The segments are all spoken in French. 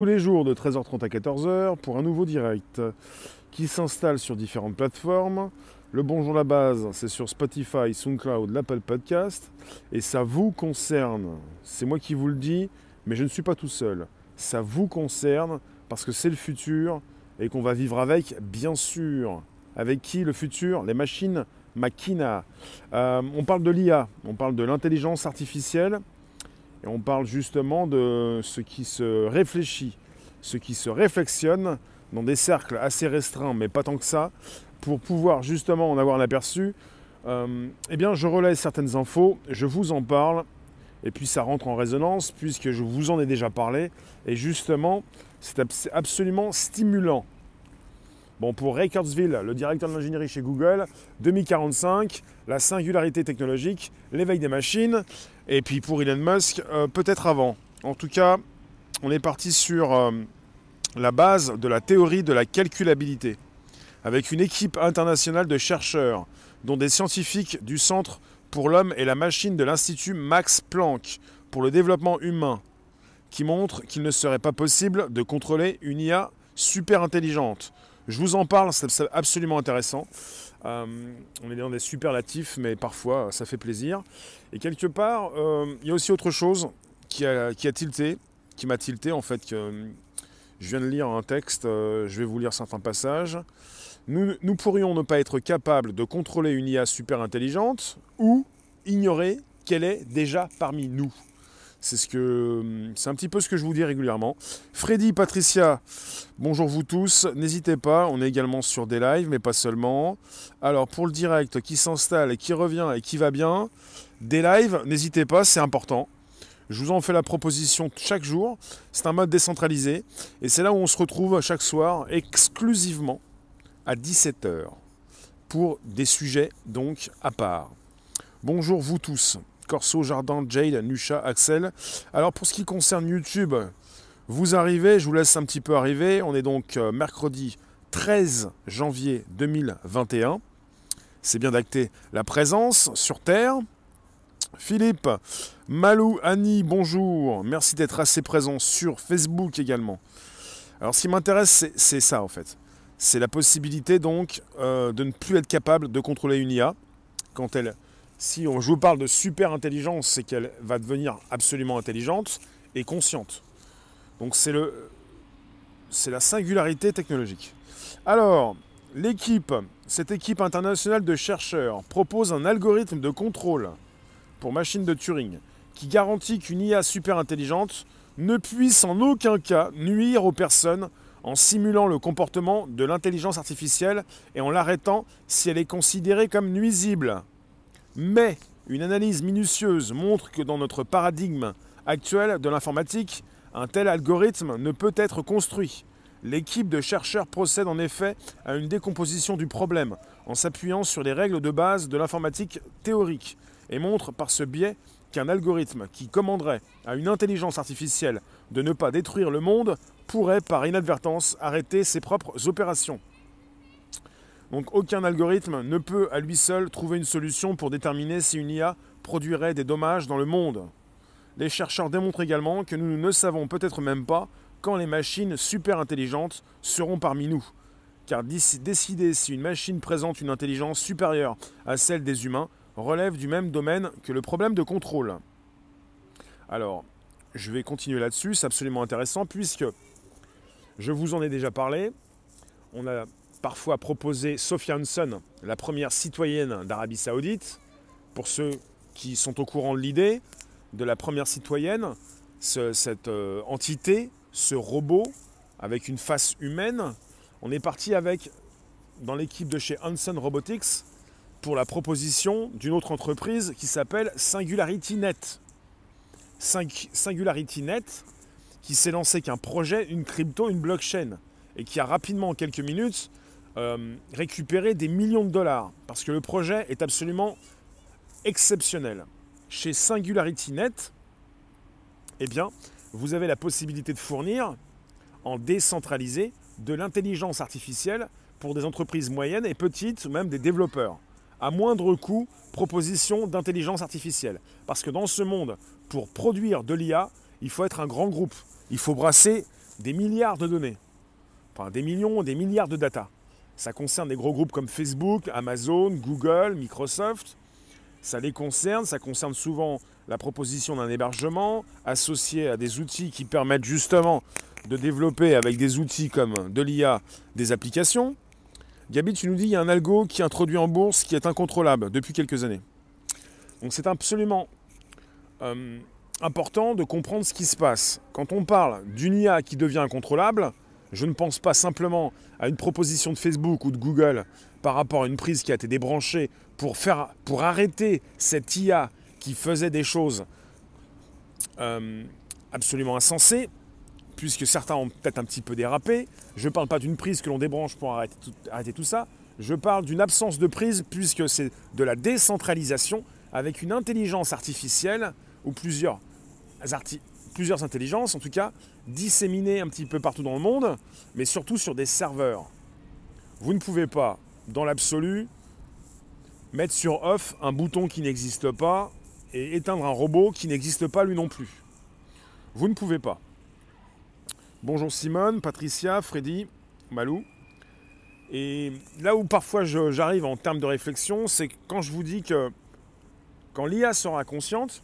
tous les jours de 13h30 à 14h pour un nouveau direct qui s'installe sur différentes plateformes. Le Bonjour la base, c'est sur Spotify, SoundCloud, l'Apple Podcast. Et ça vous concerne. C'est moi qui vous le dis, mais je ne suis pas tout seul. Ça vous concerne parce que c'est le futur et qu'on va vivre avec, bien sûr. Avec qui le futur? Les machines Makina. Euh, on parle de l'IA, on parle de l'intelligence artificielle on parle justement de ce qui se réfléchit, ce qui se réflexionne dans des cercles assez restreints, mais pas tant que ça, pour pouvoir justement en avoir un aperçu. Euh, eh bien, je relais certaines infos, je vous en parle, et puis ça rentre en résonance, puisque je vous en ai déjà parlé, et justement, c'est absolument stimulant. Bon, pour Ray le directeur de l'ingénierie chez Google, 2045, la singularité technologique, l'éveil des machines, et puis pour Elon Musk, euh, peut-être avant. En tout cas, on est parti sur euh, la base de la théorie de la calculabilité, avec une équipe internationale de chercheurs, dont des scientifiques du Centre pour l'homme et la machine de l'Institut Max Planck pour le développement humain, qui montrent qu'il ne serait pas possible de contrôler une IA super intelligente. Je vous en parle, c'est absolument intéressant. Euh, on est dans des superlatifs, mais parfois ça fait plaisir. Et quelque part, euh, il y a aussi autre chose qui a, tilté, qui m'a tilté en fait. Que, je viens de lire un texte, euh, je vais vous lire certains passages. Nous pourrions ne pas être capables de contrôler une IA super intelligente ou ignorer qu'elle est déjà parmi nous. C'est ce c'est un petit peu ce que je vous dis régulièrement. Freddy, Patricia, bonjour vous tous. N'hésitez pas, on est également sur des lives, mais pas seulement. Alors pour le direct qui s'installe qui revient et qui va bien, des lives, n'hésitez pas, c'est important. Je vous en fais la proposition chaque jour. C'est un mode décentralisé et c'est là où on se retrouve chaque soir exclusivement à 17h pour des sujets donc à part. Bonjour vous tous. Corso, Jardin, Jade, Nusha, Axel. Alors pour ce qui concerne YouTube, vous arrivez, je vous laisse un petit peu arriver. On est donc euh, mercredi 13 janvier 2021. C'est bien d'acter la présence sur Terre. Philippe, Malou, Annie, bonjour. Merci d'être assez présent sur Facebook également. Alors ce qui m'intéresse, c'est ça en fait. C'est la possibilité donc euh, de ne plus être capable de contrôler une IA quand elle si on, je vous parle de super intelligence, c'est qu'elle va devenir absolument intelligente et consciente. Donc c'est le, c'est la singularité technologique. Alors, l'équipe, cette équipe internationale de chercheurs propose un algorithme de contrôle pour machine de Turing qui garantit qu'une IA super intelligente ne puisse en aucun cas nuire aux personnes en simulant le comportement de l'intelligence artificielle et en l'arrêtant si elle est considérée comme nuisible. Mais une analyse minutieuse montre que dans notre paradigme actuel de l'informatique, un tel algorithme ne peut être construit. L'équipe de chercheurs procède en effet à une décomposition du problème en s'appuyant sur les règles de base de l'informatique théorique et montre par ce biais qu'un algorithme qui commanderait à une intelligence artificielle de ne pas détruire le monde pourrait par inadvertance arrêter ses propres opérations. Donc aucun algorithme ne peut à lui seul trouver une solution pour déterminer si une IA produirait des dommages dans le monde. Les chercheurs démontrent également que nous ne savons peut-être même pas quand les machines super intelligentes seront parmi nous. Car décider si une machine présente une intelligence supérieure à celle des humains relève du même domaine que le problème de contrôle. Alors, je vais continuer là-dessus, c'est absolument intéressant puisque je vous en ai déjà parlé. On a parfois proposé Sophia Hanson, la première citoyenne d'Arabie Saoudite. Pour ceux qui sont au courant de l'idée de la première citoyenne, cette euh, entité, ce robot avec une face humaine, on est parti avec, dans l'équipe de chez Hanson Robotics, pour la proposition d'une autre entreprise qui s'appelle SingularityNet. SingularityNet, qui s'est lancé qu'un projet, une crypto, une blockchain, et qui a rapidement, en quelques minutes, euh, récupérer des millions de dollars parce que le projet est absolument exceptionnel. Chez SingularityNet, eh bien, vous avez la possibilité de fournir en décentralisé de l'intelligence artificielle pour des entreprises moyennes et petites, ou même des développeurs. À moindre coût, proposition d'intelligence artificielle. Parce que dans ce monde, pour produire de l'IA, il faut être un grand groupe. Il faut brasser des milliards de données. Enfin, des millions, des milliards de data. Ça concerne des gros groupes comme Facebook, Amazon, Google, Microsoft. Ça les concerne, ça concerne souvent la proposition d'un hébergement associé à des outils qui permettent justement de développer avec des outils comme de l'IA des applications. Gabi, tu nous dis qu'il y a un algo qui est introduit en bourse qui est incontrôlable depuis quelques années. Donc c'est absolument euh, important de comprendre ce qui se passe. Quand on parle d'une IA qui devient incontrôlable, je ne pense pas simplement à une proposition de Facebook ou de Google par rapport à une prise qui a été débranchée pour, arrêter cette IA qui faisait des choses euh, absolument insensées, puisque certains ont peut-être un petit peu dérapé. Je ne parle pas d'une prise que l'on débranche pour arrêter tout, arrêter tout ça. Je parle d'une absence de prise, puisque c'est de la décentralisation avec une intelligence artificielle ou plusieurs, plusieurs intelligences, en tout cas, disséminées un petit peu partout dans le monde, mais surtout sur des serveurs. Vous ne pouvez pas, dans l'absolu, mettre sur off un bouton qui n'existe pas et éteindre un robot qui n'existe pas lui non plus. Vous ne pouvez pas. Bonjour Simone, Patricia, Freddy, Malou. Et là où parfois j'arrive en termes de réflexion, c'est quand je vous dis que quand l'IA sera consciente,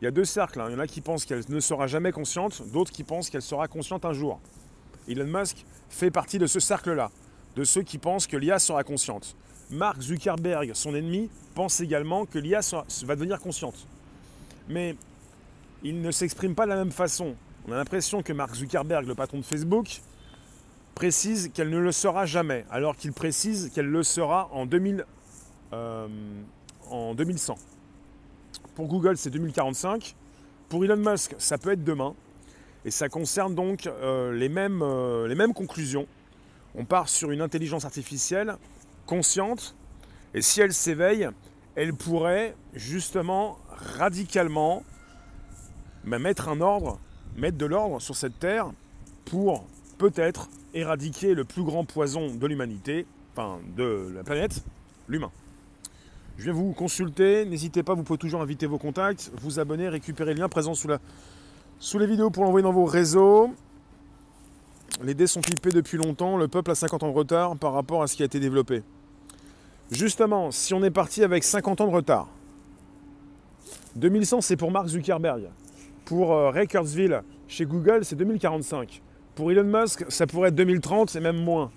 il y a deux cercles. Hein. Il y en a qui pensent qu'elle ne sera jamais consciente, d'autres qui pensent qu'elle sera consciente un jour. Elon Musk fait partie de ce cercle-là, de ceux qui pensent que l'IA sera consciente. Mark Zuckerberg, son ennemi, pense également que l'IA va devenir consciente. Mais il ne s'exprime pas de la même façon. On a l'impression que Mark Zuckerberg, le patron de Facebook, précise qu'elle ne le sera jamais, alors qu'il précise qu'elle le sera en, 2000, euh, en 2100. Pour Google, c'est 2045. Pour Elon Musk, ça peut être demain. Et ça concerne donc euh, les, mêmes, euh, les mêmes conclusions. On part sur une intelligence artificielle consciente. Et si elle s'éveille, elle pourrait justement radicalement bah, mettre un ordre mettre de l'ordre sur cette terre pour peut-être éradiquer le plus grand poison de l'humanité, enfin de la planète, l'humain. Je viens vous consulter, n'hésitez pas, vous pouvez toujours inviter vos contacts, vous abonner, récupérer le lien présent sous, la, sous les vidéos pour l'envoyer dans vos réseaux. Les dés sont pipés depuis longtemps, le peuple a 50 ans de retard par rapport à ce qui a été développé. Justement, si on est parti avec 50 ans de retard, 2100 c'est pour Mark Zuckerberg. Pour euh, Ray chez Google, c'est 2045. Pour Elon Musk, ça pourrait être 2030 et même moins.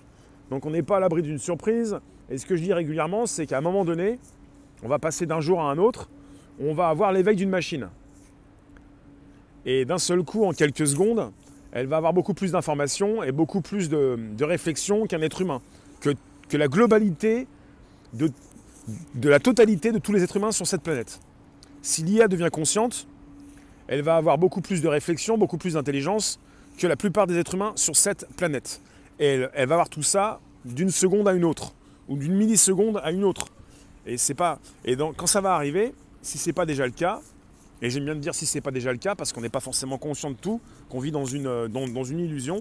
Donc on n'est pas à l'abri d'une surprise. Et ce que je dis régulièrement, c'est qu'à un moment donné, on va passer d'un jour à un autre, on va avoir l'éveil d'une machine. Et d'un seul coup, en quelques secondes, elle va avoir beaucoup plus d'informations et beaucoup plus de, réflexion qu'un être humain. Que, la globalité de, de la totalité de tous les êtres humains sur cette planète. Si l'IA devient consciente, elle va avoir beaucoup plus de réflexion, beaucoup plus d'intelligence que la plupart des êtres humains sur cette planète. Et elle, va avoir tout ça d'une seconde à une autre, ou d'une milliseconde à une autre. Et c'est pas. Et donc, quand ça va arriver, si ce n'est pas déjà le cas, et j'aime bien dire si ce n'est pas déjà le cas, parce qu'on n'est pas forcément conscient de tout, qu'on vit dans une, dans, une illusion,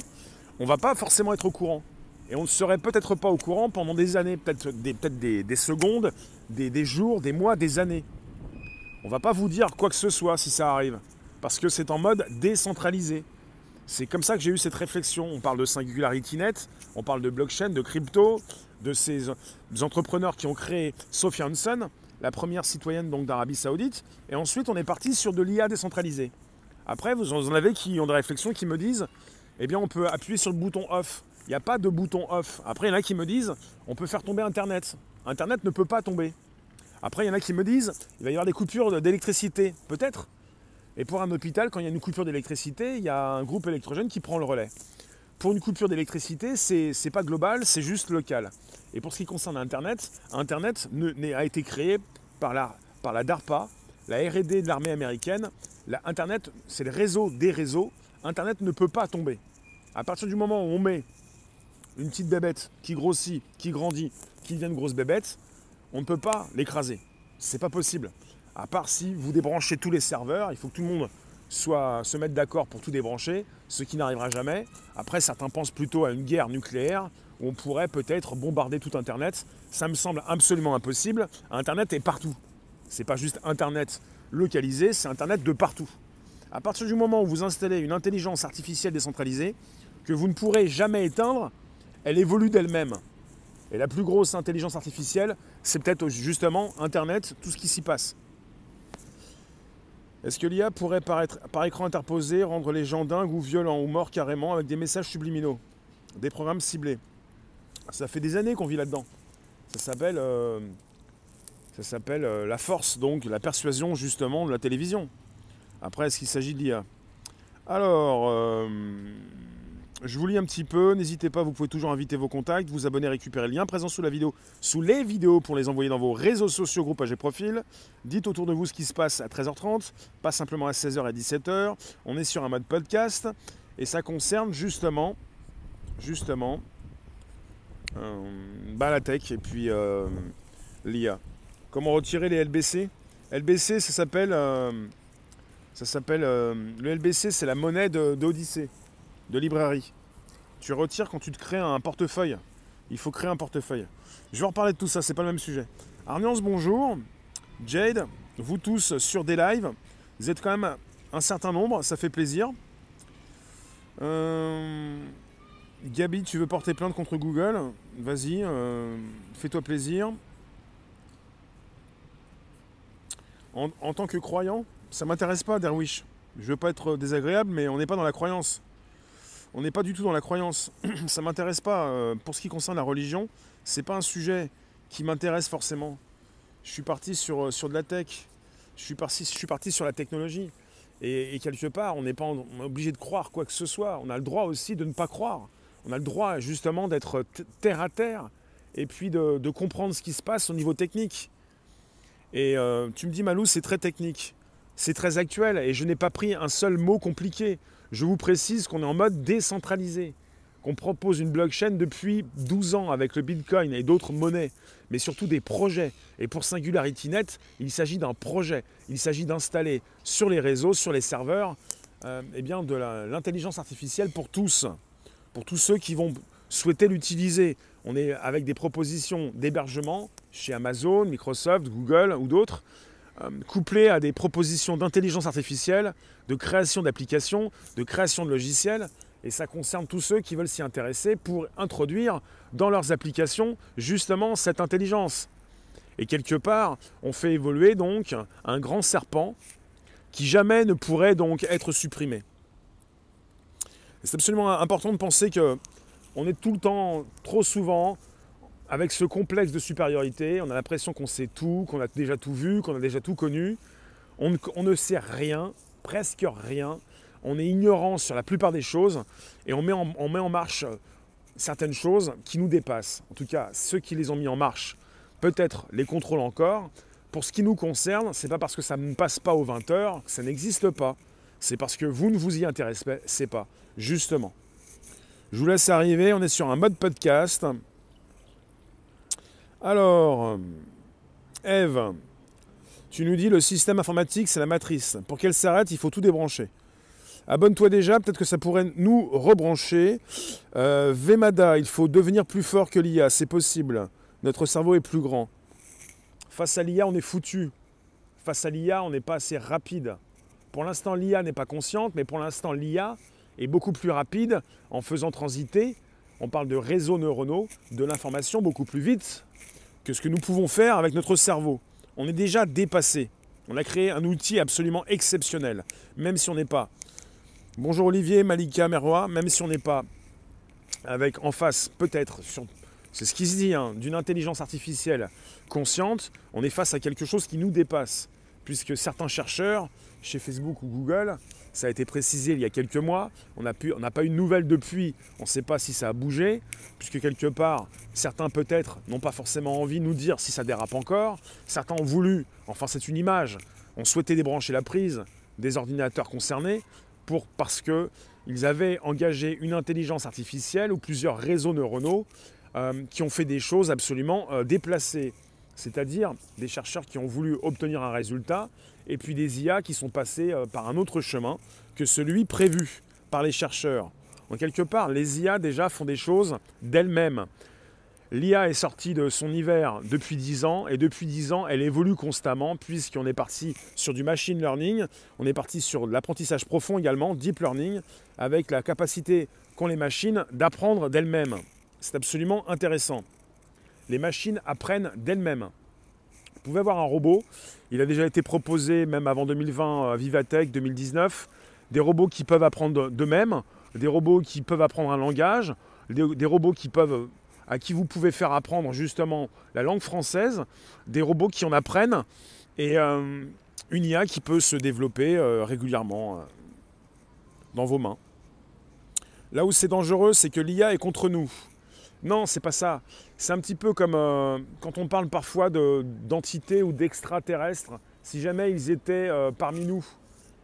on va pas forcément être au courant. Et on ne serait peut-être pas au courant pendant des années, peut-être des, peut des, des, secondes, des, des, jours, des mois, des années. On va pas vous dire quoi que ce soit si ça arrive parce que c'est en mode décentralisé. C'est comme ça que j'ai eu cette réflexion. On parle de SingularityNet, on parle de blockchain, de crypto, de ces entrepreneurs qui ont créé Sophia Hansen, la première citoyenne d'Arabie Saoudite, et ensuite on est parti sur de l'IA décentralisée. Après, vous en avez qui ont des réflexions qui me disent, eh bien on peut appuyer sur le bouton off. Il n'y a pas de bouton off. Après, il y en a qui me disent, on peut faire tomber Internet. Internet ne peut pas tomber. Après, il y en a qui me disent, il va y avoir des coupures d'électricité. Peut-être, et pour un hôpital, quand il y a une coupure d'électricité, il y a un groupe électrogène qui prend le relais. Pour une coupure d'électricité, c'est pas global, c'est juste local. Et pour ce qui concerne Internet, Internet a été créé par la, DARPA, la RD de l'armée américaine. Internet, c'est le réseau des réseaux. Internet ne peut pas tomber. À partir du moment où on met une petite bébête qui grossit, qui grandit, qui devient une grosse bébête, on ne peut pas l'écraser. C'est pas possible. À part si vous débranchez tous les serveurs, il faut que tout le monde soit, se mette d'accord pour tout débrancher, ce qui n'arrivera jamais. Après, certains pensent plutôt à une guerre nucléaire où on pourrait peut-être bombarder tout Internet. Ça me semble absolument impossible. Internet est partout. C'est pas juste Internet localisé, c'est Internet de partout. À partir du moment où vous installez une intelligence artificielle décentralisée, que vous ne pourrez jamais éteindre, elle évolue d'elle-même. Et la plus grosse intelligence artificielle, c'est peut-être justement Internet, tout ce qui s'y passe. Est-ce que l'IA pourrait par écran interposé rendre les gens dingues ou violents ou morts carrément avec des messages subliminaux Des programmes ciblés? Ça fait des années qu'on vit là-dedans. Ça s'appelle euh, ça s'appelle euh, la force, donc la persuasion justement de la télévision. Après, est-ce qu'il s'agit de l'IA Alors, euh, je vous lis un petit peu. N'hésitez pas, vous pouvez toujours inviter vos contacts, vous abonner, récupérer le lien présent sous la vidéo, sous les vidéos pour les envoyer dans vos réseaux sociaux, groupes et profil. Dites autour de vous ce qui se passe à 13h30, pas simplement à 16h et 17h. On est sur un mode podcast et ça concerne justement, justement, euh, bah, la tech et puis l'IA. Comment retirer les LBC LBC, ça s'appelle. Euh, ça s'appelle. Euh, le LBC, c'est la monnaie d'Odyssée, de, librairie. Tu retires quand tu te crées un portefeuille. Il faut créer un portefeuille. Je vais en reparler de tout ça, c'est pas le même sujet. Arniance, bonjour. Jade, vous tous sur des lives. Vous êtes quand même un certain nombre, ça fait plaisir. Euh, Gabi, tu veux porter plainte contre Google? Vas-y, fais-toi plaisir. En, tant que croyant, ça m'intéresse pas, Derwish. Je veux pas être désagréable, mais on n'est pas dans la croyance. On n'est pas du tout dans la croyance. ça m'intéresse pas. Euh, pour ce qui concerne la religion, c'est pas un sujet qui m'intéresse forcément. Je suis parti sur, euh, de la tech. Je suis parti, je suis parti sur la technologie. Et, quelque part, on n'est pas obligé de croire quoi que ce soit. On a le droit aussi de ne pas croire. On a le droit justement d'être terre à terre et puis de comprendre ce qui se passe au niveau technique. Et euh, tu me dis, Malou, c'est très technique, c'est très actuel, et je n'ai pas pris un seul mot compliqué. Je vous précise qu'on est en mode décentralisé, qu'on propose une blockchain depuis 12 ans avec le Bitcoin et d'autres monnaies, mais surtout des projets. Et pour SingularityNet, il s'agit d'un projet. Il s'agit d'installer sur les réseaux, sur les serveurs, euh, eh bien de l'intelligence artificielle pour tous, pour tous ceux qui vont souhaiter l'utiliser. On est avec des propositions d'hébergement chez Amazon, Microsoft, Google ou d'autres, euh, couplées à des propositions d'intelligence artificielle, de création d'applications, de création de logiciels. Et ça concerne tous ceux qui veulent s'y intéresser pour introduire dans leurs applications justement cette intelligence. Et quelque part, on fait évoluer donc un grand serpent qui jamais ne pourrait donc être supprimé. C'est absolument important de penser que on est tout le temps, trop souvent, avec ce complexe de supériorité. On a l'impression qu'on sait tout, qu'on a déjà tout vu, qu'on a déjà tout connu. On ne, sait rien, presque rien. On est ignorant sur la plupart des choses et on met en, on met en marche certaines choses qui nous dépassent. En tout cas, ceux qui les ont mis en marche, peut-être les contrôlent encore. Pour ce qui nous concerne, c'est pas parce que ça ne passe pas aux 20 heures que ça n'existe pas. C'est parce que vous ne vous y intéressez pas, justement. Je vous laisse arriver, on est sur un mode podcast. Alors, Eve, tu nous dis le système informatique, c'est la matrice. Pour qu'elle s'arrête, il faut tout débrancher. Abonne-toi déjà, peut-être que ça pourrait nous rebrancher. Euh, Vemada, il faut devenir plus fort que l'IA, c'est possible. Notre cerveau est plus grand. Face à l'IA, on est foutu. Face à l'IA, on n'est pas assez rapide. Pour l'instant, l'IA n'est pas consciente, mais pour l'instant, l'IA est beaucoup plus rapide en faisant transiter, on parle de réseaux neuronaux, de l'information beaucoup plus vite que ce que nous pouvons faire avec notre cerveau. On est déjà dépassé. On a créé un outil absolument exceptionnel, même si on n'est pas. Bonjour Olivier, Malika, Merwa, même si on n'est pas avec en face, peut-être, c'est ce qui se dit, hein, d'une intelligence artificielle consciente, on est face à quelque chose qui nous dépasse. Puisque certains chercheurs, chez Facebook ou Google, ça a été précisé il y a quelques mois. On n'a pas eu de nouvelles depuis. On ne sait pas si ça a bougé, puisque quelque part, certains peut-être n'ont pas forcément envie de nous dire si ça dérape encore. Certains ont voulu, enfin c'est une image, ont souhaité débrancher la prise des ordinateurs concernés pour, parce qu'ils avaient engagé une intelligence artificielle ou plusieurs réseaux neuronaux euh, qui ont fait des choses absolument euh, déplacées. C'est-à-dire des chercheurs qui ont voulu obtenir un résultat et puis des IA qui sont passés euh, par un autre chemin que celui prévu par les chercheurs. En quelque part, les IA déjà font des choses d'elles-mêmes. L'IA est sortie de son hiver depuis 10 ans et depuis 10 ans, elle évolue constamment puisqu'on est parti sur du machine learning, on est parti sur l'apprentissage profond également, deep learning, avec la capacité qu'ont les machines d'apprendre d'elles-mêmes. C'est absolument intéressant. Les machines apprennent d'elles-mêmes. Vous pouvez avoir un robot, il a déjà été proposé même avant 2020 à Vivatech 2019, des robots qui peuvent apprendre d'eux-mêmes, des robots qui peuvent apprendre un langage, des, robots qui peuvent, à qui vous pouvez faire apprendre justement la langue française, des robots qui en apprennent, et euh, une IA qui peut se développer euh, régulièrement euh, dans vos mains. Là où c'est dangereux, c'est que l'IA est contre nous. Non, c'est pas ça. C'est un petit peu comme quand on parle parfois d'entités ou d'extraterrestres. Si jamais ils étaient parmi nous,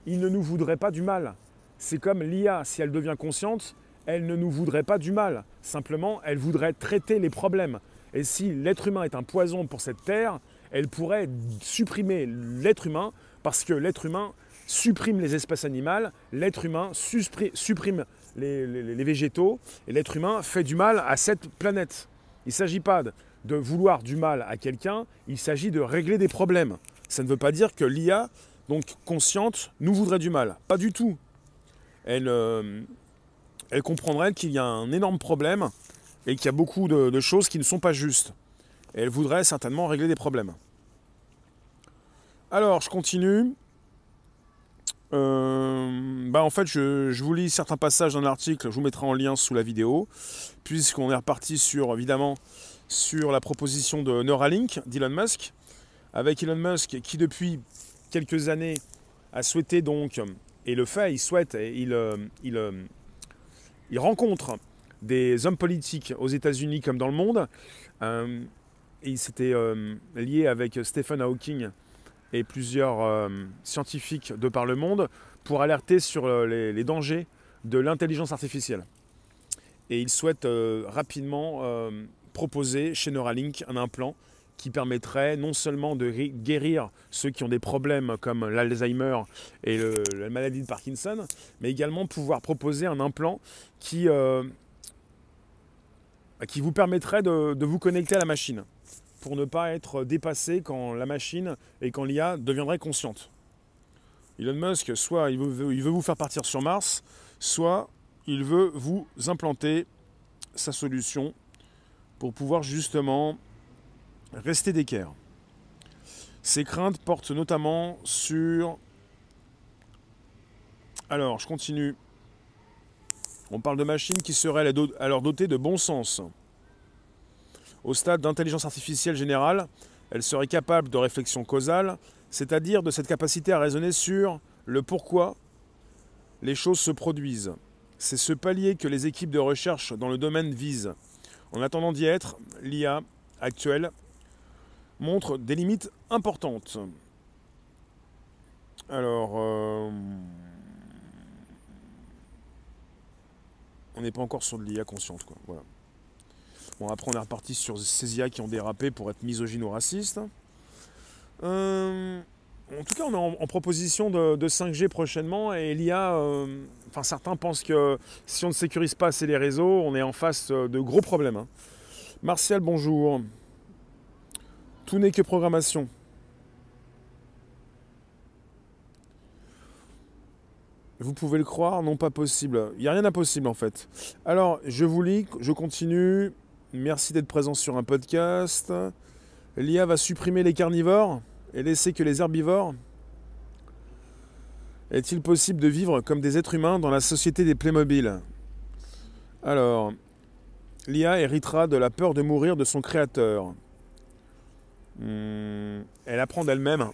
ils ne nous voudraient pas du mal. C'est comme l'IA, si elle devient consciente, elle ne nous voudrait pas du mal. Simplement, elle voudrait traiter les problèmes. Et si l'être humain est un poison pour cette terre, elle pourrait supprimer l'être humain parce que l'être humain supprime les espèces animales, l'être humain supprime les, végétaux et l'être humain fait du mal à cette planète. Il ne s'agit pas de vouloir du mal à quelqu'un, il s'agit de régler des problèmes. Ça ne veut pas dire que l'IA, donc consciente, nous voudrait du mal. Pas du tout elle, euh, elle comprendrait qu'il y a un énorme problème et qu'il y a beaucoup de, choses qui ne sont pas justes. Elle voudrait certainement régler des problèmes. Alors, je continue. Euh, bah en fait, je, vous lis certains passages d'un article, je vous mettrai en lien sous la vidéo, puisqu'on est reparti sur, évidemment, sur la proposition de Neuralink d'Elon Musk, avec Elon Musk qui, depuis quelques années, a souhaité donc et le fait, il souhaite, il, euh, euh, il rencontre des hommes politiques aux États-Unis comme dans le monde. Euh, il s'était lié avec Stephen Hawking plusieurs scientifiques de par le monde pour alerter sur les, dangers de l'intelligence artificielle. Et il souhaite rapidement proposer chez Neuralink un implant qui permettrait non seulement de guérir ceux qui ont des problèmes comme l'Alzheimer et la maladie de Parkinson, mais également pouvoir proposer un implant euh, qui vous permettrait de, vous connecter à la machine pour ne pas être dépassé quand la machine et quand l'IA deviendrait consciente. Elon Musk, soit il veut, il veut vous faire partir sur Mars, soit il veut vous implanter sa solution pour pouvoir justement Restez d'équerre. Ces craintes portent notamment sur... Alors, je continue. On parle de machines qui seraient alors dotées de bon sens. Au stade d'intelligence artificielle générale, elles seraient capables de réflexion causale, c'est-à-dire de cette capacité à raisonner sur le pourquoi les choses se produisent. C'est ce palier que les équipes de recherche dans le domaine visent. En attendant d'y être, l'IA actuelle montre des limites importantes. Alors, euh, on n'est pas encore sur de l'IA consciente, quoi. Bon, après, on est reparti sur ces IA qui ont dérapé pour être misogynes ou racistes. Euh, en tout cas, on est en, proposition de, 5G prochainement et l'IA, euh, enfin certains pensent que si on ne sécurise pas assez les réseaux, on est en face de gros problèmes. Hein. Martial, bonjour. Tout n'est que programmation. Vous pouvez le croire, non pas possible. Il n'y a rien d'impossible en fait. Alors, je vous lis, je continue. Merci d'être présent sur un podcast. L'IA va supprimer les carnivores et laisser que les herbivores Est-il possible de vivre comme des êtres humains dans la société des Playmobil? Alors, l'IA héritera de la peur de mourir de son créateur. Hmm, elle apprend d'elle-même.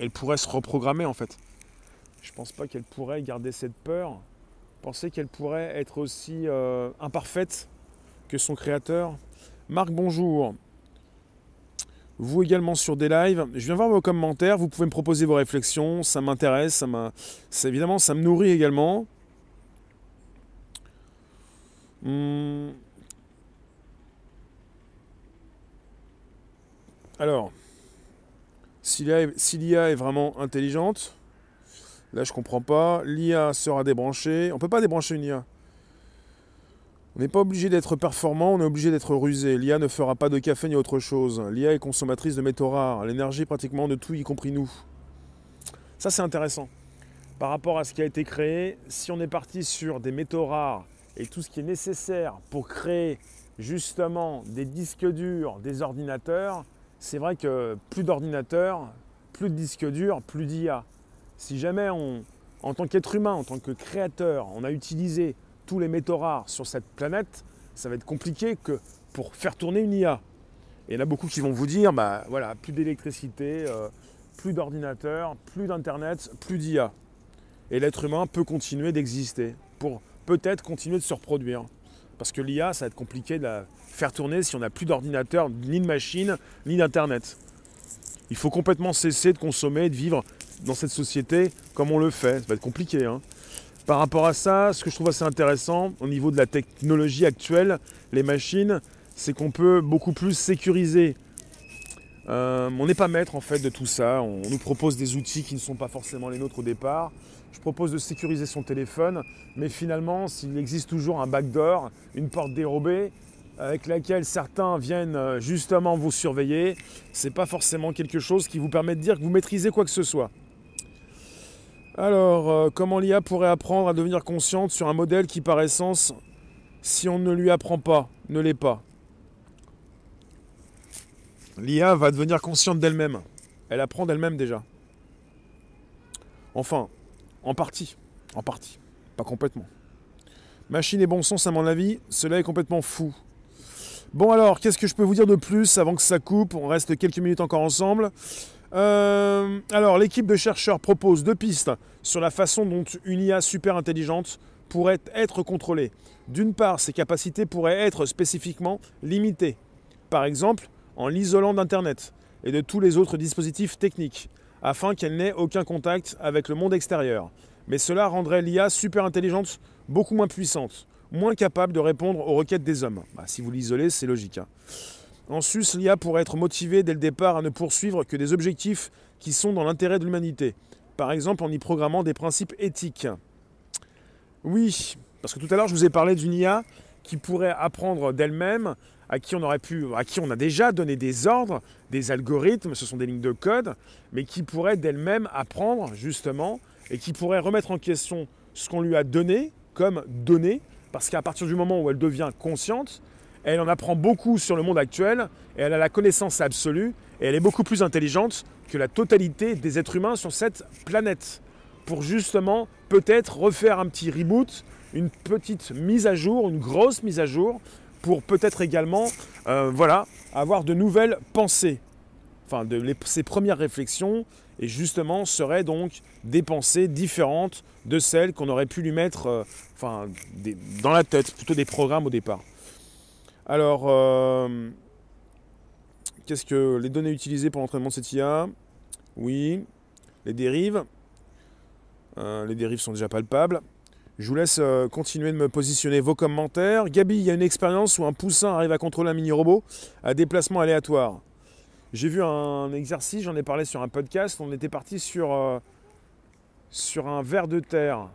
Elle pourrait se reprogrammer en fait. Je pense pas qu'elle pourrait garder cette peur. Penser qu'elle pourrait être aussi euh, imparfaite que son créateur. Marc, bonjour. Vous également sur des lives. Je viens voir vos commentaires. Vous pouvez me proposer vos réflexions. Ça m'intéresse. Ça, ça évidemment, ça me nourrit également. Hmm. Alors, si l'IA est vraiment intelligente, là je comprends pas, l'IA sera débranchée. On peut pas débrancher une IA. On n'est pas obligé d'être performant, on est obligé d'être rusé. L'IA ne fera pas de café ni autre chose. L'IA est consommatrice de métaux rares, l'énergie pratiquement de tout, y compris nous. Ça c'est intéressant. Par rapport à ce qui a été créé, si on est parti sur des métaux rares et tout ce qui est nécessaire pour créer justement des disques durs, des ordinateurs, c'est vrai que plus d'ordinateurs, plus de disques durs, plus d'IA. Si jamais on, en tant qu'être humain, en tant que créateur, on a utilisé tous les métaux rares sur cette planète, ça va être compliqué que pour faire tourner une IA. Et il y en a beaucoup qui vont vous dire, bah voilà, plus d'électricité, euh, plus d'ordinateurs, plus d'internet, plus d'IA. Et l'être humain peut continuer d'exister pour peut-être continuer de se reproduire. Parce que l'IA, ça va être compliqué de la faire tourner si on n'a plus d'ordinateur, ni de machine, ni d'internet. Il faut complètement cesser de consommer, de vivre dans cette société comme on le fait. Ça va être compliqué. Hein. Par rapport à ça, ce que je trouve assez intéressant au niveau de la technologie actuelle, les machines, c'est qu'on peut beaucoup plus sécuriser. Euh, on n'est pas maître en fait de tout ça. On nous propose des outils qui ne sont pas forcément les nôtres au départ. Je propose de sécuriser son téléphone, mais finalement, s'il existe toujours un backdoor, une porte dérobée, avec laquelle certains viennent euh, justement vous surveiller, c'est pas forcément quelque chose qui vous permet de dire que vous maîtrisez quoi que ce soit. Alors, euh, comment l'IA pourrait apprendre à devenir consciente sur un modèle qui, par essence, si on ne lui apprend pas, ne l'est pas L'IA va devenir consciente d'elle-même. Elle apprend d'elle-même déjà. Enfin, en partie. En partie. Pas complètement. Machine et bon sens, à mon avis, cela est complètement fou. Bon alors, qu'est-ce que je peux vous dire de plus avant que ça coupe? On reste quelques minutes encore ensemble. Euh, alors, l'équipe de chercheurs propose deux pistes sur la façon dont une IA super intelligente pourrait être contrôlée. D'une part, ses capacités pourraient être spécifiquement limitées, par exemple en l'isolant d'Internet et de tous les autres dispositifs techniques, afin qu'elle n'ait aucun contact avec le monde extérieur. Mais cela rendrait l'IA super intelligente beaucoup moins puissante, moins capable de répondre aux requêtes des hommes. Bah, si vous l'isolez, c'est logique. Hein. En sus, l'IA pourrait être motivée dès le départ à ne poursuivre que des objectifs qui sont dans l'intérêt de l'humanité. Par exemple en y programmant des principes éthiques. Oui, parce que tout à l'heure je vous ai parlé d'une IA qui pourrait apprendre d'elle-même, à qui on aurait pu, à qui on a déjà donné des ordres, des algorithmes, ce sont des lignes de code, mais qui pourrait d'elle-même apprendre justement et qui pourrait remettre en question ce qu'on lui a donné comme données, parce qu'à partir du moment où elle devient consciente, elle en apprend beaucoup sur le monde actuel, et elle a la connaissance absolue, et elle est beaucoup plus intelligente que la totalité des êtres humains sur cette planète. Pour justement peut-être refaire un petit reboot, une petite mise à jour, une grosse mise à jour, pour peut-être également euh, voilà, avoir de nouvelles pensées. Enfin, de ses premières réflexions, et justement seraient donc des pensées différentes de celles qu'on aurait pu lui mettre euh, enfin, dans la tête, plutôt des programmes au départ. Alors, euh, qu'est-ce que les données utilisées pour l'entraînement de cette IA Oui, les dérives. Euh, les dérives sont déjà palpables. Je vous laisse euh, continuer de me positionner vos commentaires. Gabi, il y a une expérience où un poussin arrive à contrôler un mini-robot à déplacement aléatoire. J'ai vu un exercice, j'en ai parlé sur un podcast. On était parti sur, sur un ver de terre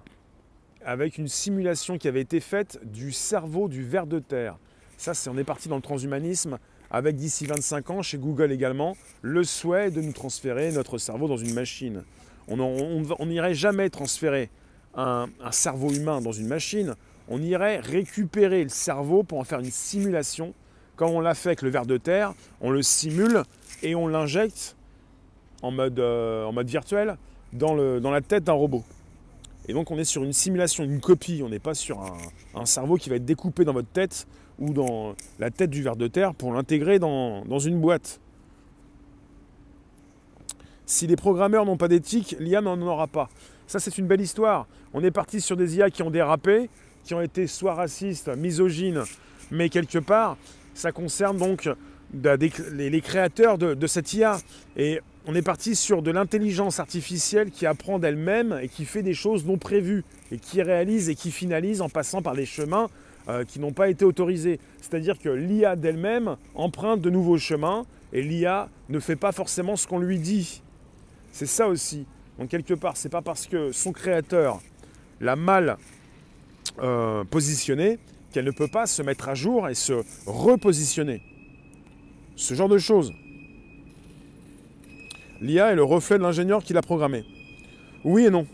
avec une simulation qui avait été faite du cerveau du ver de terre. Ça, on est parti dans le transhumanisme avec d'ici 25 ans, chez Google également, le souhait de nous transférer notre cerveau dans une machine. On n'irait jamais transférer un, cerveau humain dans une machine, on irait récupérer le cerveau pour en faire une simulation. Comme on l'a fait avec le ver de terre, on le simule et on l'injecte en mode, euh, virtuel dans la tête d'un robot. Et donc on est sur une simulation, une copie, on n'est pas sur un, cerveau qui va être découpé dans votre tête ou dans la tête du ver de terre pour l'intégrer dans, une boîte. Si les programmeurs n'ont pas d'éthique, l'IA n'en aura pas. Ça c'est une belle histoire. On est parti sur des IA qui ont dérapé, qui ont été soit racistes, misogynes, mais quelque part, ça concerne donc les créateurs de, de cette IA. Et on est parti sur de l'intelligence artificielle qui apprend d'elle-même et qui fait des choses non prévues et qui réalise et qui finalise en passant par des chemins euh, qui n'ont pas été autorisés. C'est-à-dire que l'IA d'elle-même emprunte de nouveaux chemins et l'IA ne fait pas forcément ce qu'on lui dit. C'est ça aussi. Donc quelque part, c'est pas parce que son créateur l'a mal euh, positionné qu'elle ne peut pas se mettre à jour et se repositionner. Ce genre de choses. L'IA est le reflet de l'ingénieur qui l'a programmé. Oui et non.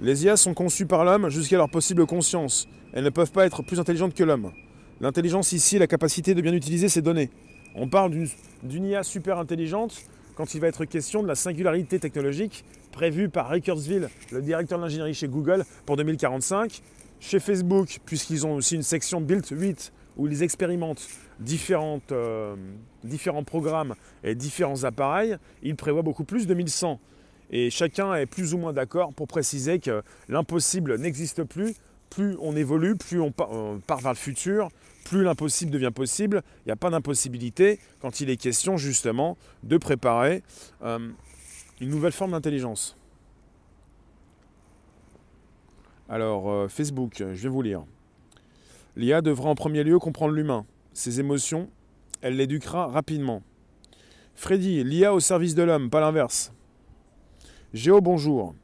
Les IA sont conçues par l'homme jusqu'à leur possible conscience. Elles ne peuvent pas être plus intelligentes que l'homme. L'intelligence ici est la capacité de bien utiliser ces données. On parle d'une IA super intelligente quand il va être question de la singularité technologique prévue par Kurzweil, le directeur de l'ingénierie chez Google, pour 2045. Chez Facebook, puisqu'ils ont aussi une section Build 8 où ils expérimentent euh, différents programmes et différents appareils, ils prévoient beaucoup plus de 1100. Et chacun est plus ou moins d'accord pour préciser que l'impossible n'existe plus. Plus on évolue, plus on part vers le futur, plus l'impossible devient possible. Il n'y a pas d'impossibilité quand il est question justement de préparer euh, une nouvelle forme d'intelligence. Alors, euh, Facebook, je vais vous lire. L'IA devra en premier lieu comprendre l'humain, ses émotions, elle l'éduquera rapidement. Freddy, l'IA au service de l'homme, pas l'inverse. Géo, bonjour.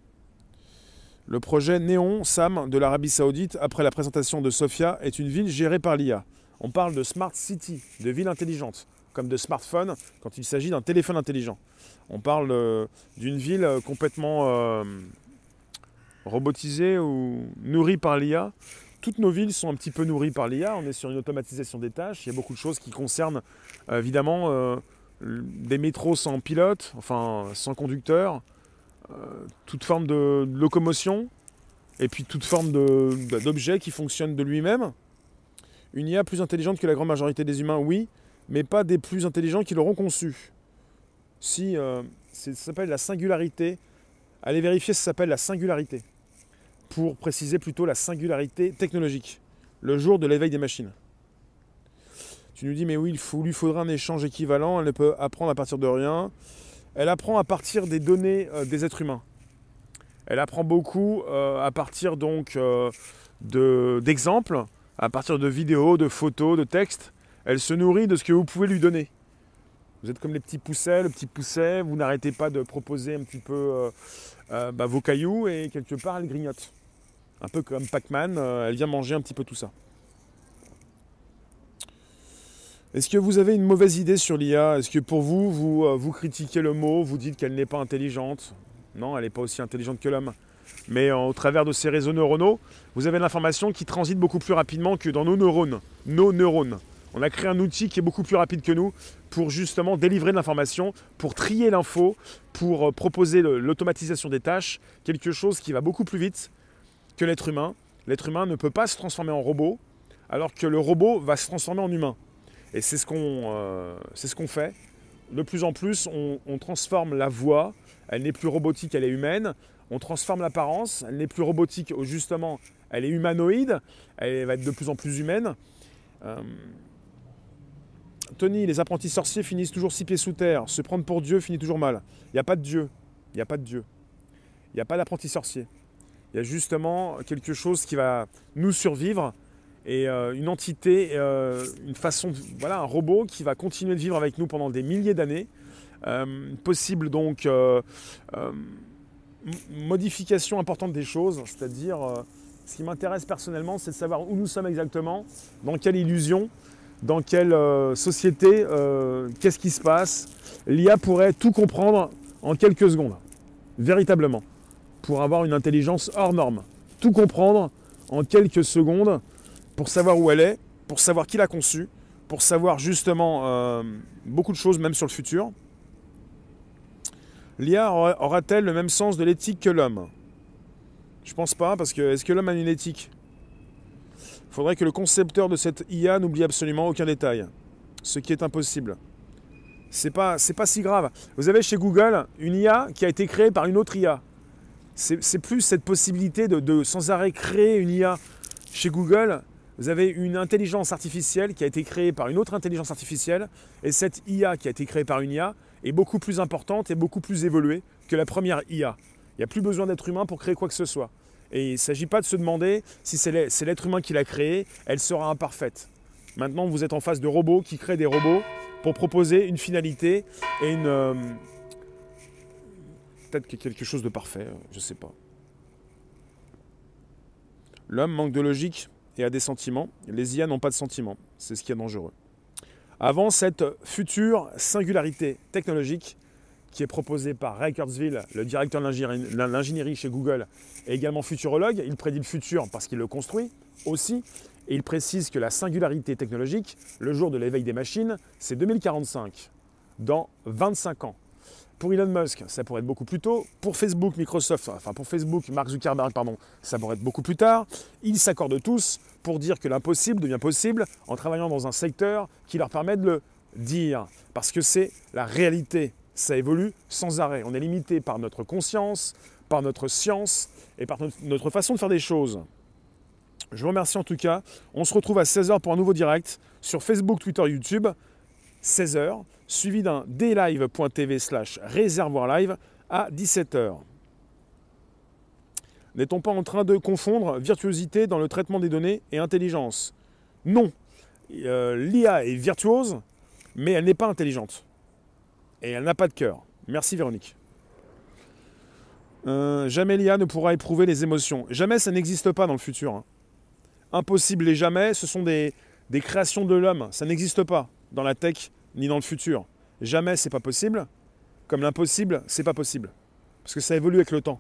Le projet Néon Sam de l'Arabie Saoudite, après la présentation de Sofia, est une ville gérée par l'IA. On parle de smart city, de ville intelligente, comme de smartphone quand il s'agit d'un téléphone intelligent. On parle euh, d'une ville euh, complètement euh, robotisée ou nourrie par l'IA. Toutes nos villes sont un petit peu nourries par l'IA. On est sur une automatisation des tâches. Il y a beaucoup de choses qui concernent évidemment des métros sans pilote, enfin sans conducteur, toute forme de locomotion, et puis toute forme d'objet qui fonctionne de lui-même. Une IA plus intelligente que la grande majorité des humains, oui, mais pas des plus intelligents qui l'auront conçue. Si euh, ça s'appelle la singularité, allez vérifier, ça s'appelle la singularité. Pour préciser plutôt la singularité technologique, le jour de l'éveil des machines. Tu nous dis, mais oui, il lui faudra un échange équivalent, elle ne peut apprendre à partir de rien. Elle apprend à partir des données euh, des êtres humains. Elle apprend beaucoup euh, à partir donc d'exemples, à partir de vidéos, de photos, de textes. Elle se nourrit de ce que vous pouvez lui donner. Vous êtes comme les petits poussets, le petit pousset, vous n'arrêtez pas de proposer un petit peu euh, euh, bah, vos cailloux et quelque part elle grignote. Un peu comme Pac-Man, euh, elle vient manger un petit peu tout ça. Est-ce que vous avez une mauvaise idée sur l'IA Est-ce que pour vous, vous, vous critiquez le mot, vous dites qu'elle n'est pas intelligente? Non, elle n'est pas aussi intelligente que l'homme. Mais au travers de ces réseaux neuronaux, vous avez l'information qui transite beaucoup plus rapidement que dans nos neurones. Nos neurones. On a créé un outil qui est beaucoup plus rapide que nous pour justement délivrer de l'information, pour trier l'info, pour euh, proposer l'automatisation des tâches, quelque chose qui va beaucoup plus vite que l'être humain. L'être humain ne peut pas se transformer en robot, alors que le robot va se transformer en humain. Et c'est ce qu'on euh, ce fait. De plus en plus, on, on transforme la voix, elle n'est plus robotique, elle est humaine. On transforme l'apparence, elle n'est plus robotique, justement, elle est humanoïde, elle va être de plus en plus humaine. Euh, Tony, les apprentis sorciers finissent toujours six pieds sous terre. Se prendre pour Dieu finit toujours mal. Il n'y a pas de Dieu. Il n'y a pas de Dieu. Il n'y a pas d'apprenti sorcier. Il y a justement quelque chose qui va nous survivre et euh, une entité, euh, une façon, voilà, un robot qui va continuer de vivre avec nous pendant des milliers d'années. Euh, possible donc modification importante des choses, c'est-à-dire ce qui m'intéresse personnellement, c'est de savoir où nous sommes exactement, dans quelle illusion, dans quelle société, qu'est-ce qui se passe. L'IA pourrait tout comprendre en quelques secondes, véritablement, pour avoir une intelligence hors norme. Tout comprendre en quelques secondes pour savoir où elle est, pour savoir qui l'a conçue, pour savoir justement euh, beaucoup de choses, même sur le futur. L'IA aura-t-elle le même sens de l'éthique que l'homme? Je pense pas, parce que est-ce que l'homme a une éthique? Il faudrait que le concepteur de cette IA n'oublie absolument aucun détail, ce qui est impossible. C'est pas, c'est pas si grave. Vous avez chez Google une IA qui a été créée par une autre IA. C'est plus cette possibilité de, de sans arrêt créer une IA. Chez Google, vous avez une intelligence artificielle qui a été créée par une autre intelligence artificielle, et cette IA qui a été créée par une IA est beaucoup plus importante et beaucoup plus évoluée que la première IA. Il n'y a plus besoin d'être humain pour créer quoi que ce soit. Et il ne s'agit pas de se demander si c'est l'être humain qui l'a créée, elle sera imparfaite. Maintenant, vous êtes en face de robots qui créent des robots pour proposer une finalité et une. Euh, peut-être quelque chose de parfait, je ne sais pas. L'homme manque de logique et a des sentiments. Les IA n'ont pas de sentiments. C'est ce qui est dangereux. Avant cette future singularité technologique qui est proposée par Ray le directeur de l'ingénierie chez Google, et également futurologue, il prédit le futur parce qu'il le construit aussi, et il précise que la singularité technologique, le jour de l'éveil des machines, c'est 2045, dans 25 ans. Pour Elon Musk, ça pourrait être beaucoup plus tôt. Pour Facebook, Microsoft, enfin pour Facebook, Mark Zuckerberg, pardon, ça pourrait être beaucoup plus tard. Ils s'accordent tous pour dire que l'impossible devient possible en travaillant dans un secteur qui leur permet de le dire. Parce que c'est la réalité. Ça évolue sans arrêt. On est limité par notre conscience, par notre science et par notre façon de faire des choses. Je vous remercie en tout cas. On se retrouve à 16h pour un nouveau direct sur Facebook, Twitter, YouTube. 16h, suivi d'un dlive.tv slash réservoir live à 17h. N'est-on pas en train de confondre virtuosité dans le traitement des données et intelligence? Non. Euh, L'IA est virtuose, mais elle n'est pas intelligente. Et elle n'a pas de cœur. Merci Véronique. Euh, jamais l'IA ne pourra éprouver les émotions. Jamais ça n'existe pas dans le futur. Hein. Impossible et jamais, ce sont des, des créations de l'homme. Ça n'existe pas dans la tech ni dans le futur. Jamais c'est pas possible, comme l'impossible, c'est pas possible. Parce que ça évolue avec le temps.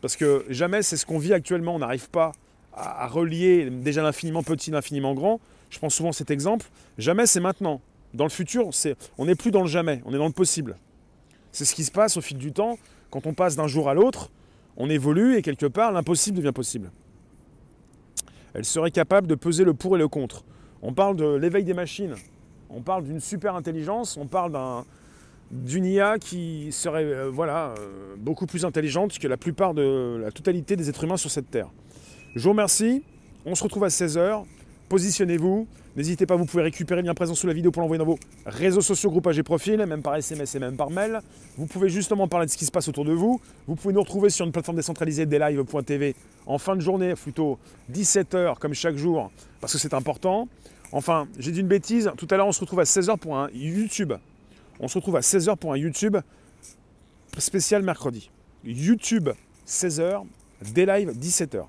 Parce que jamais c'est ce qu'on vit actuellement, on n'arrive pas à, relier déjà l'infiniment petit, l'infiniment grand. Je prends souvent cet exemple. Jamais c'est maintenant. Dans le futur, c'est, on n'est plus dans le jamais, on est dans le possible. C'est ce qui se passe au fil du temps. Quand on passe d'un jour à l'autre, on évolue et quelque part, l'impossible devient possible. Elle serait capable de peser le pour et le contre. On parle de l'éveil des machines. On parle d'une super intelligence, on parle d'une IA qui serait euh, voilà, euh, beaucoup plus intelligente que la plupart de la totalité des êtres humains sur cette Terre. Je vous remercie. On se retrouve à 16h. Positionnez-vous. N'hésitez pas, vous pouvez récupérer le lien présent sous la vidéo pour l'envoyer dans vos réseaux sociaux, groupages et profils, même par SMS et même par mail. Vous pouvez justement parler de ce qui se passe autour de vous. Vous pouvez nous retrouver sur une plateforme décentralisée deslive.tv en fin de journée, plutôt 17h comme chaque jour, parce que c'est important. Enfin, j'ai dit une bêtise. Tout à l'heure, on se retrouve à 16h pour un YouTube. On se retrouve à 16h pour un YouTube spécial mercredi. YouTube 16h, des live 17h.